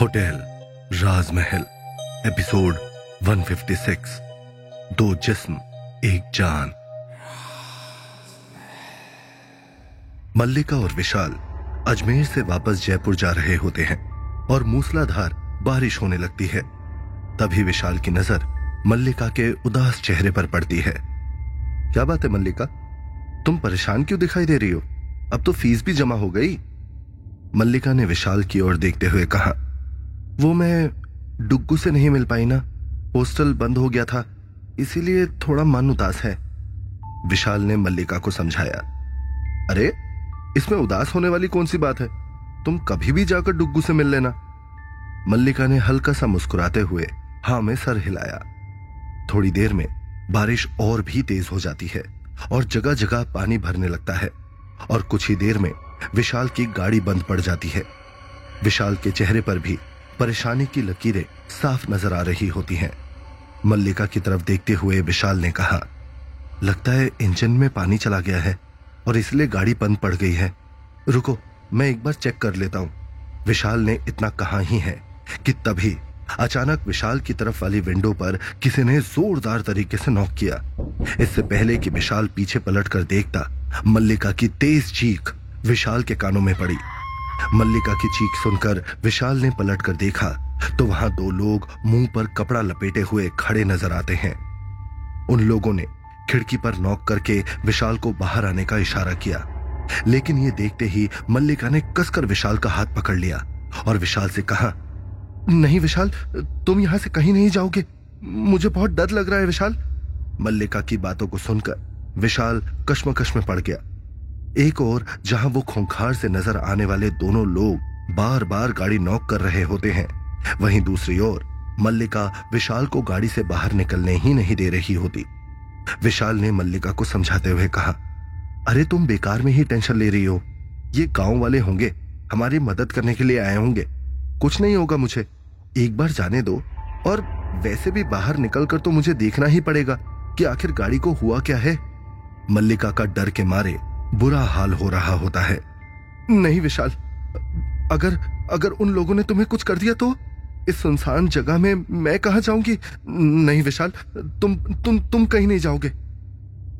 Hotel, राजमहल, episode 156 दो जिस्म, एक जान। मल्लिका और विशाल अजमेर से वापस जयपुर जा रहे होते हैं और मूसलाधार बारिश होने लगती है। तभी विशाल की नज़र मल्लिका के उदास चेहरे पर पड़ती है। क्या बात है मल्लिका? तुम परेशान क्यों दिखाई दे रही हो? अब तो फ़ीस भी जमा हो गई। मल्लिका ने विशाल की ओर देखते हुए कहा, वो मैं डुग्गू से नहीं मिल पाई ना? हॉस्टल बंद हो गया था, इसीलिए थोड़ा मन उदास है। विशाल ने मल्लिका को समझाया, अरे, इसमें उदास होने वाली कौन सी बात है? तुम कभी भी जाकर डुग्गू से मिल लेना। मल्लिका ने हल्का सा मुस्कुराते हुए हाँ में सर हिलाया। थोड़ी देर में बारिश और भी तेज हो जाती है और जगह जगह पानी भरने लगता है और कुछ ही देर में विशाल की गाड़ी बंद पड़ जाती है। विशाल के चेहरे पर भी परेशानी की लकीरें साफ़ नज़र आ रही होती हैं। मल्लिका की तरफ़ देखते हुए विशाल ने कहा, लगता है इंजन में पानी चला गया है और इसलिए गाड़ी बंद पड़ गई है। रुको, मैं एक बार चेक कर लेता हूँ। विशाल ने इतना कहा ही है कि तभी अचानक विशाल की तरफ़ वाली विंडो पर किसी ने जोरदार तरीके से नॉक किया। इससे पहले कि विशाल पीछे पलट कर देखता, मल्लिका की तेज चीख विशाल के कानों में पड़ी। मल्लिका की चीख सुनकर विशाल ने पलट कर देखा तो वहाँ दो लोग मुँह पर कपड़ा लपेटे हुए खड़े नज़र आते हैं। उन लोगों ने खिड़की पर नॉक करके विशाल को बाहर आने का इशारा किया। लेकिन ये देखते ही मल्लिका ने कसकर विशाल का हाथ पकड़ लिया और विशाल से कहा, नहीं विशाल, तुम यहाँ से कहीं नहीं जाओगे। मुझे बहुत डर लग रहा है विशाल। मल्लिका की बातों को सुनकर विशाल कश्मकश में पड़ गया। एक और जहाँ वो खूंखार से नज़र आने वाले दोनों लोग बार बार गाड़ी नॉक कर रहे होते हैं, वहीं दूसरी ओर, मल्लिका विशाल को गाड़ी से बाहर निकलने ही नहीं दे रही होती। विशाल ने मल्लिका को समझाते हुए कहा, अरे, तुम बेकार में ही टेंशन ले रही हो। ये गाँव वाले होंगे, हमारी मदद करने के लिए आए होंगे। कुछ नहीं होगा मुझे। एक बार जाने दो। और वैसे भी बाहर निकलकर तो मुझे देखना ही पड़ेगा कि आखिर गाड़ी को हुआ क्या है? मल्लिका का डर के मारे बुरा हाल हो रहा होता है। नहीं विशाल, अगर अगर उन लोगों ने तुम्हें कुछ कर दिया तो इस सुनसान जगह में मैं कहा जाऊँगी? नहीं विशाल, तुम तुम तुम कहीं नहीं जाओगे।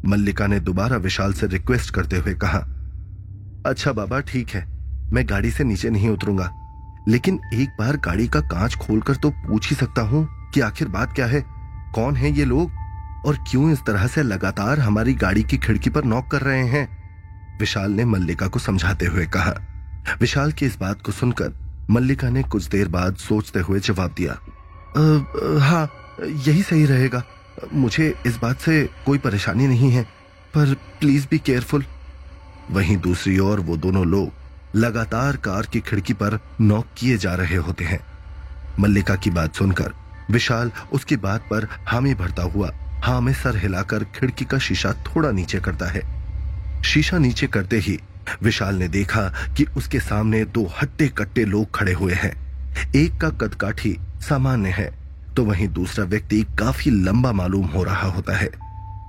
मल्लिका ने दोबारा विशाल से रिक्वेस्ट करते हुए कहा अच्छा बाबा, ठीक है, मैं गाड़ी से नीचे नहीं उतरूँगा, लेकिन एक बार गाड़ी का कांच खोलकर तो पूछ ही सकता हूँ कि आखिर बात क्या है, कौन है ये लोग, और क्यों इस तरह से लगातार हमारी गाड़ी की खिड़की पर नॉक कर रहे हैं? विशाल ने मल्लिका को समझाते हुए कहा। विशाल की इस बात को सुनकर मल्लिका ने कुछ देर बाद सोचते हुए जवाब दिया। हाँ यही सही रहेगा। मुझे इस बात से कोई परेशानी नहीं है, पर प्लीज़ बी केयरफुल। वहीं दूसरी ओर वो दोनों लोग लगातार कार की खिड़की पर नॉक किए जा रहे होते हैं। मल्लिका की बात सुनकर विशाल उसकी बात पर हामी भरता हुआ हाँ में सर हिलाकर खिड़की का शीशा थोड़ा नीचे करता है। शीशा नीचे करते ही विशाल ने देखा कि उसके सामने दो हट्टे कट्टे लोग खड़े हुए हैं। एक का कदकाठी सामान्य है तो वहीं दूसरा व्यक्ति काफ़ी लंबा मालूम हो रहा होता है।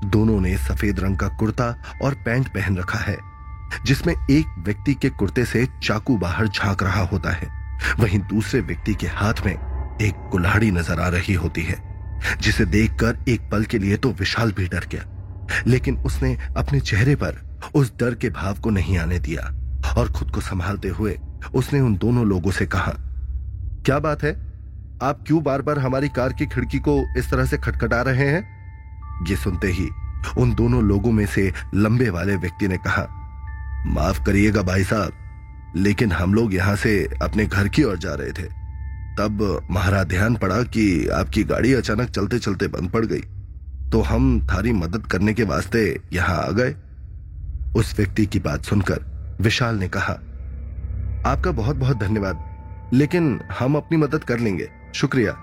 दोनों ने सफ़ेद रंग का कुर्ता और पैंट पहन रखा है, जिसमें एक व्यक्ति के कुर्ते से चाकू बाहर झाँक रहा होता है। वहीं दूसरे व्यक्ति के हाथ में एक कुल्हाड़ी नज़र आ रही होती है, जिसे देखकर एक पल के लिए तो विशाल भी डर गया। लेकिन उसने अपने चेहरे पर उस डर के भाव को नहीं आने दिया और खुद को संभालते हुए उसने उन दोनों लोगों से कहा, क्या बात है? आप क्यों बार बार हमारी कार की खिड़की को इस तरह से खटखटा रहे हैं? ये सुनते ही उन दोनों लोगों में से लंबे वाले व्यक्ति ने कहा, माफ़ करिएगा भाई साहब, लेकिन हम लोग यहाँ से अपने घर की ओर जा रहे थे। तब महाराज ध्यान पड़ा कि आपकी गाड़ी अचानक चलते चलते बंद पड़ गई। तो हम थारी मदद करने के वास्ते यहाँ आ गए। उस व्यक्ति की बात सुनकर विशाल ने कहा, आपका बहुत बहुत धन्यवाद, लेकिन हम अपनी मदद कर लेंगे। शुक्रिया।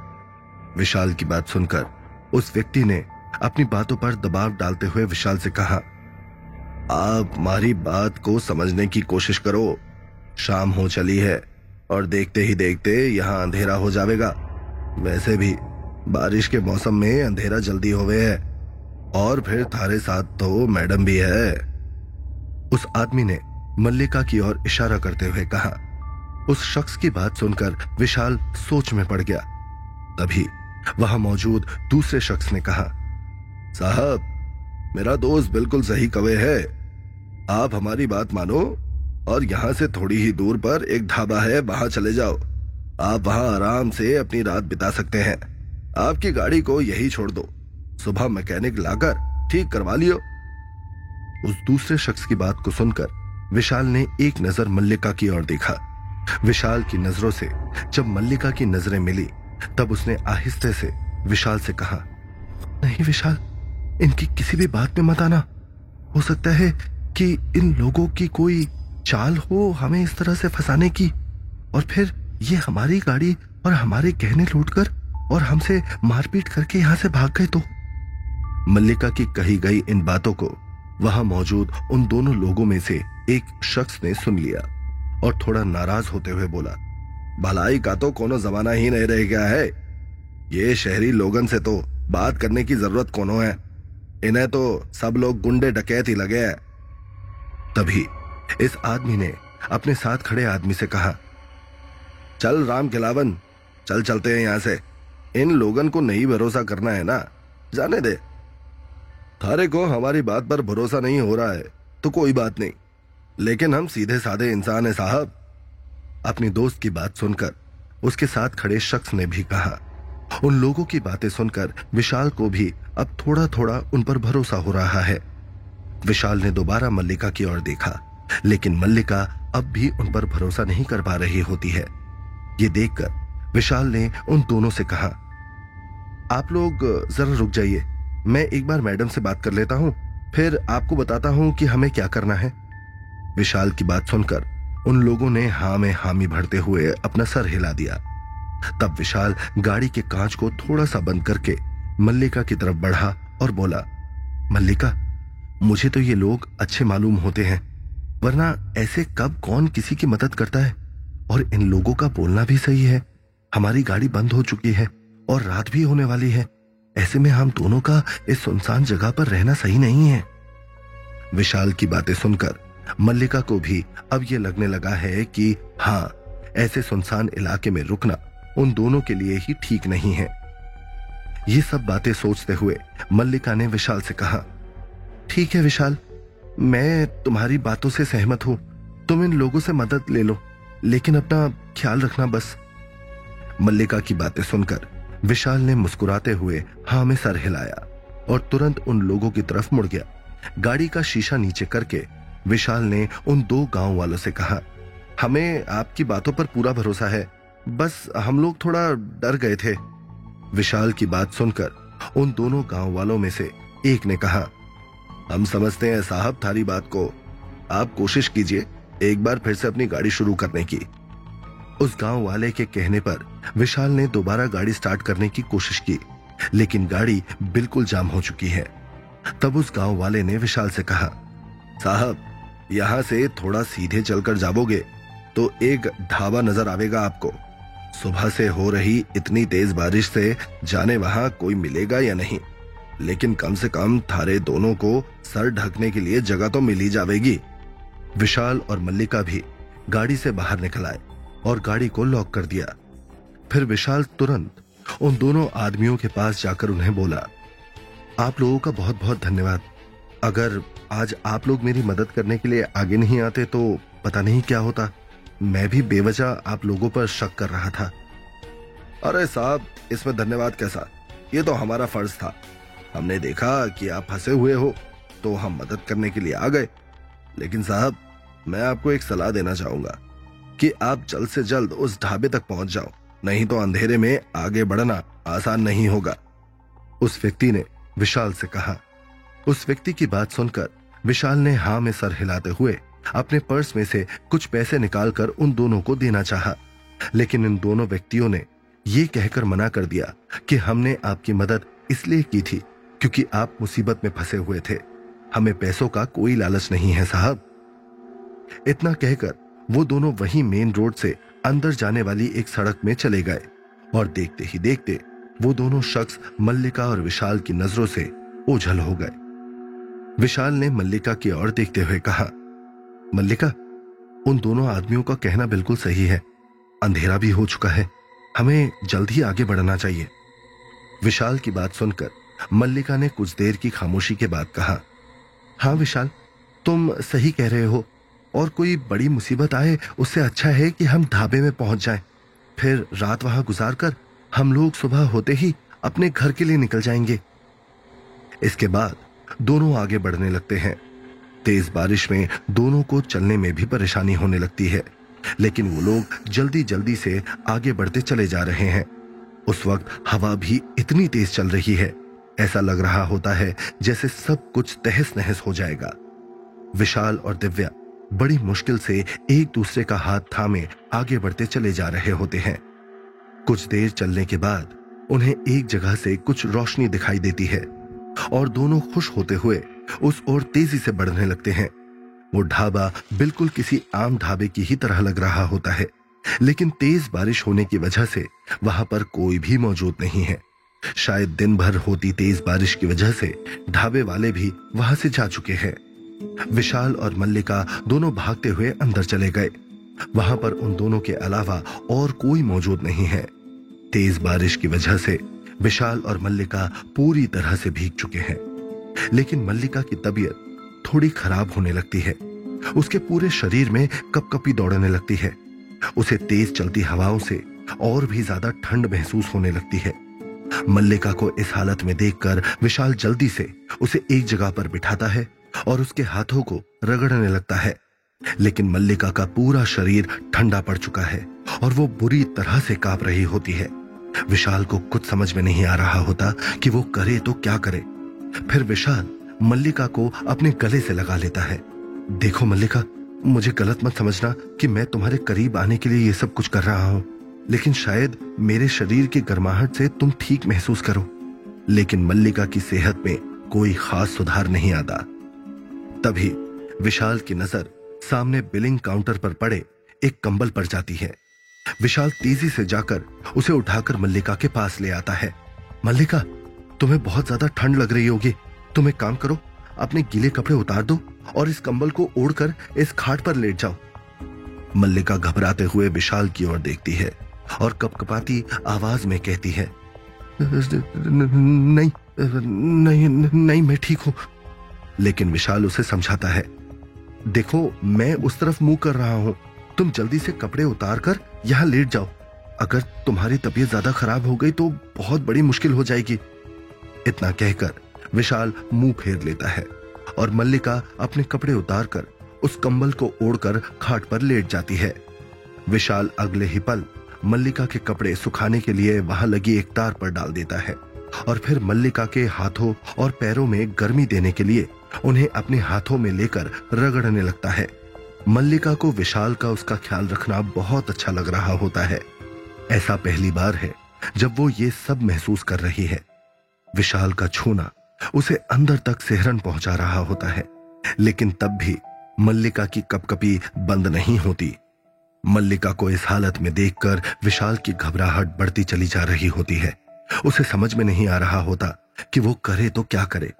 विशाल की बात सुनकर उस व्यक्ति ने अपनी बातों पर दबाव डालते हुए विशाल से कहा, आप हमारी बात को समझने की कोशिश करो। शाम हो चली है और देखते ही देखते यहाँ अंधेरा हो जाएगा वैसे भी बारिश के मौसम में अंधेरा जल्दी हो होवे है और फिर थारे साथ तो मैडम भी है। उस आदमी ने मल्लिका की ओर इशारा करते हुए कहा, उस शख्स की बात सुनकर विशाल सोच में पड़ गया। तभी वहाँ मौजूद दूसरे शख्स ने कहा, साहब, मेरा दोस्त बिल्कुल सही कवे है। आप हमारी बात मानो और यहाँ से थोड़ी ही दूर पर एक ढाबा है, वहाँ चले जाओ। आप वहाँ आराम से अपनी रात बिता सकते हैं। आपकी गाड़ी को यही छोड़ दो। सुबह मैकेनिक लाकर ठीक करवा लियो। उस दूसरे शख्स की बात को सुनकर विशाल ने एक नज़र मल्लिका की ओर देखा। विशाल की नज़रों से जब मल्लिका की नज़रें मिली, तब उसने आहिस्ते से विशाल से कहा, नहीं विशाल, इनकी किसी भी बात में मत आना। हो सकता है कि इन लोगों की कोई चाल हो हमें इस तरह से फंसाने की, और फिर ये हमारी गाड़ी और हमारे गहने लूटकर और हमसे मारपीट करके यहाँ से भाग गए तो? मल्लिका की कही गई इन बातों को वहाँ मौजूद उन दोनों लोगों में से एक शख्स ने सुन लिया और थोड़ा नाराज़ होते हुए बोला, भलाई का तो कोनो जमाना ही नहीं रह गया है। ये शहरी लोगन से तो बात करने की ज़रूरत कोनो है। इन्हें तो सब लोग गुंडे डकैत ही लगे हैं। तभी इस आदमी ने अपने साथ खड़े आदमी से कहा, चल राम खिलावन चल चलते हैं यहाँ से। इन लोगन को नहीं भरोसा करना है ना? जाने दे। थारे को हमारी बात पर भरोसा नहीं हो रहा है तो कोई बात नहीं। लेकिन हम सीधे साधे इंसान है, साहब। अपनी दोस्त की बात सुनकर, उसके साथ खड़े शख्स ने भी कहा। उन लोगों की बातें सुनकर विशाल को भी अब थोड़ा थोड़ा उन पर भरोसा हो रहा है। विशाल ने दोबारा मल्लिका की ओर देखा, लेकिन मल्लिका अब भी उन पर भरोसा नहीं कर पा रही होती है। ये देखकर विशाल ने उन दोनों से कहा, आप लोग जरा रुक जाइए। मैं एक बार मैडम से बात कर लेता हूँ, फिर आपको बताता हूँ कि हमें क्या करना है। विशाल की बात सुनकर उन लोगों ने हा में हामी भरते हुए अपना सर हिला दिया। तब विशाल गाड़ी के कांच को थोड़ा सा बंद करके मल्लिका की तरफ़ बढ़ा और बोला, मल्लिका, मुझे तो ये लोग अच्छे मालूम होते हैं, वरना ऐसे कब कौन किसी की मदद करता है? और इन लोगों का बोलना भी सही है। हमारी गाड़ी बंद हो चुकी है और रात भी होने वाली है। ऐसे में हम दोनों का इस सुनसान जगह पर रहना सही नहीं है। विशाल की बातें सुनकर मल्लिका को भी अब यह लगने लगा है कि हाँ ऐसे सुनसान इलाके में रुकना उन दोनों के लिए ही ठीक नहीं है। ये सब बातें सोचते हुए मल्लिका ने विशाल से कहा, ठीक है विशाल, मैं तुम्हारी बातों से सहमत हूँ। तुम इन लोगों से मदद ले लो, लेकिन अपना ख्याल रखना बस। मल्लिका की बातें सुनकर विशाल ने मुस्कुराते हुए हाँ में सर हिलाया और तुरंत उन लोगों की तरफ़ मुड़ गया। गाड़ी का शीशा नीचे करके विशाल ने उन दो गाँव वालों से कहा, हमें आपकी बातों पर पूरा भरोसा है। बस हम लोग थोड़ा डर गए थे। विशाल की बात सुनकर उन दोनों गाँव वालों में से एक ने कहा, हम समझते हैं साहब थारी बात को। आप कोशिश कीजिए एक बार फिर से अपनी गाड़ी शुरू करने की। उस गाँव वाले के कहने पर विशाल ने दोबारा गाड़ी स्टार्ट करने की कोशिश की, लेकिन गाड़ी बिल्कुल जाम हो चुकी है। तब उस गाँव वाले ने विशाल से कहा, साहब, यहाँ से थोड़ा सीधे चलकर जाओगे तो एक ढाबा नज़र आवेगा आपको। सुबह से हो रही इतनी तेज बारिश से जाने वहाँ कोई मिलेगा या नहीं, लेकिन कम से कम थारे दोनों को सर ढकने के लिए जगह तो मिली जाएगी विशाल और मल्लिका भी गाड़ी से बाहर निकल आए। और गाड़ी को लॉक कर दिया। फिर विशाल तुरंत उन दोनों आदमियों के पास जाकर उन्हें बोला, आप लोगों का बहुत बहुत धन्यवाद। अगर आज आप लोग मेरी मदद करने के लिए आगे नहीं आते तो पता नहीं क्या होता। मैं भी बेवजह आप लोगों पर शक कर रहा था। अरे साहब, इसमें धन्यवाद कैसा? ये तो हमारा फ़र्ज़ था। हमने देखा कि आप फंसे हुए हो तो हम मदद करने के लिए आ गए। लेकिन साहब, मैं आपको एक सलाह देना चाहूँगा। कि आप जल्द से जल्द उस ढाबे तक पहुँच जाओ। नहीं तो अंधेरे में आगे बढ़ना आसान नहीं होगा। उस व्यक्ति ने विशाल से कहा। उस व्यक्ति की बात सुनकर विशाल ने हाँ में सर हिलाते हुए अपने पर्स में से कुछ पैसे निकालकर उन दोनों को देना चाहा, लेकिन इन दोनों व्यक्तियों ने यह कहकर मना कर दिया कि हमने आपकी मदद इसलिए की थी क्योंकि आप मुसीबत में फंसे हुए थे। हमें पैसों का कोई लालच नहीं है साहब। इतना कहकर वो दोनों वही मेन रोड से अंदर जाने वाली एक सड़क में चले गए और देखते ही देखते वो दोनों शख्स मल्लिका और विशाल की नज़रों से ओझल हो गए। विशाल ने मल्लिका की ओर देखते हुए कहा, मल्लिका, उन दोनों आदमियों का कहना बिल्कुल सही है। अंधेरा भी हो चुका है। हमें जल्द ही आगे बढ़ना चाहिए। विशाल की बात सुनकर मल्लिका ने कुछ देर की खामोशी के बाद कहा हाँ विशाल, तुम सही कह रहे हो। और कोई बड़ी मुसीबत आए, उससे अच्छा है कि हम ढाबे में पहुँच जाएँ। फिर रात वहाँ गुजार कर हम लोग सुबह होते ही अपने घर के लिए निकल जाएँगे। इसके बाद दोनों आगे बढ़ने लगते हैं। तेज बारिश में दोनों को चलने में भी परेशानी होने लगती है, लेकिन वो लोग जल्दी जल्दी से आगे बढ़ते चले जा रहे हैं। उस वक्त हवा भी इतनी तेज चल रही है, ऐसा लग रहा होता है जैसे सब कुछ तहस नहस हो जाएगा। विशाल और दिव्या बड़ी मुश्किल से एक दूसरे का हाथ थामे आगे बढ़ते चले जा रहे होते हैं। कुछ देर चलने के बाद उन्हें एक जगह से कुछ रोशनी दिखाई देती है और दोनों खुश होते हुए उस ओर तेज़ी से बढ़ने लगते हैं। वो ढाबा बिल्कुल किसी आम ढाबे की ही तरह लग रहा होता है, लेकिन तेज बारिश होने की वजह से वहाँ पर कोई भी मौजूद नहीं है। शायद दिन भर होती तेज बारिश की वजह से ढाबे वाले भी वहाँ से जा चुके हैं। विशाल और मल्लिका दोनों भागते हुए अंदर चले गए। वहाँ पर उन दोनों के अलावा और कोई मौजूद नहीं है। तेज बारिश की वजह से विशाल और मल्लिका पूरी तरह से भीग चुके हैं। लेकिन मल्लिका की तबीयत थोड़ी खराब होने लगती है। उसके पूरे शरीर में कपकपी दौड़ने लगती है। उसे तेज चलती हवाओं से और भी ज़्यादा ठंड महसूस होने लगती है। मल्लिका को इस हालत में देखकर विशाल जल्दी से उसे एक जगह पर बिठाता है और उसके हाथों को रगड़ने लगता है। लेकिन मल्लिका का पूरा शरीर ठंडा पड़ चुका है और वो बुरी तरह से काँप रही होती है। विशाल को कुछ समझ में नहीं आ रहा होता कि वो करे तो क्या करे। फिर विशाल मल्लिका को अपने गले से लगा लेता है। देखो मल्लिका, मुझे गलत मत समझना कि मैं तुम्हारे करीब आने के लिए ये सब कुछ कर रहा हूँ, लेकिन शायद मेरे शरीर की गर्माहट से तुम ठीक महसूस करो। लेकिन मल्लिका की सेहत में कोई खास सुधार नहीं आता। तभी विशाल की नज़र सामने बिलिंग काउंटर पर पड़े एक कंबल पर जाती है। विशाल तेज़ी से जाकर उसे उठाकर मल्लिका के पास ले आता है। मल्लिका, तुम्हें बहुत ज़्यादा ठंड लग रही होगी। तुम एक काम करो, अपने गीले कपड़े उतार दो और इस कंबल को ओढ़कर इस खाट पर लेट जाओ। मल्लिका घबराते हुए विशाल की ओर देखती है और कपकपाती आवाज़ में कहती है नहीं नहीं नहीं, मैं ठीक हूँ। लेकिन विशाल उसे समझाता है। देखो, मैं उस तरफ़ मुँह कर रहा हूँ। तुम जल्दी से कपड़े उतार कर यहाँ लेट जाओ। अगर तुम्हारी तबीयत ज़्यादा खराब हो गई तो बहुत बड़ी मुश्किल हो जाएगी। इतना कहकर विशाल मुँह फेर लेता है और मल्लिका अपने कपड़े उतार कर उस कंबल को ओढ़कर खाट पर लेट जाती है। विशाल अगले ही पल मल्लिका के कपड़े सुखाने के लिए वहाँ लगी एक तार पर डाल देता है और फिर मल्लिका के हाथों और पैरों में गर्मी देने के लिए उन्हें अपने हाथों में लेकर रगड़ने लगता है। मल्लिका को विशाल का उसका ख्याल रखना बहुत अच्छा लग रहा होता है। ऐसा पहली बार है जब वो ये सब महसूस कर रही है। विशाल का छूना उसे अंदर तक सेहरन पहुँचा रहा होता है, लेकिन तब भी मल्लिका की कपकपी बंद नहीं होती। मल्लिका को इस हालत में देखकर विशाल की घबराहट बढ़ती चली जा रही होती है। उसे समझ में नहीं आ रहा होता कि वो करे तो क्या करे।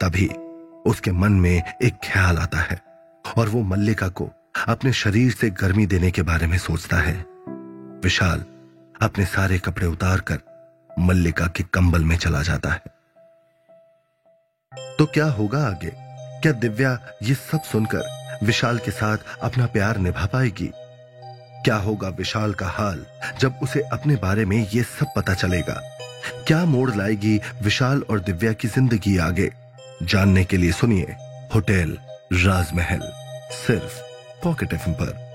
तभी उसके मन में एक ख्याल आता है और वो मल्लिका को अपने शरीर से गर्मी देने के बारे में सोचता है। विशाल अपने सारे कपड़े उतार कर मल्लिका के कंबल में चला जाता है। तो क्या होगा आगे? क्या दिव्या ये सब सुनकर विशाल के साथ अपना प्यार निभा पाएगी? क्या होगा विशाल का हाल जब उसे अपने बारे में यह सब पता चलेगा? क्या मोड़ लाएगी विशाल और दिव्या की ज़िंदगी आगे? जानने के लिए सुनिए होटल राजमहल सिर्फ़ पॉकेट एफ़ पर।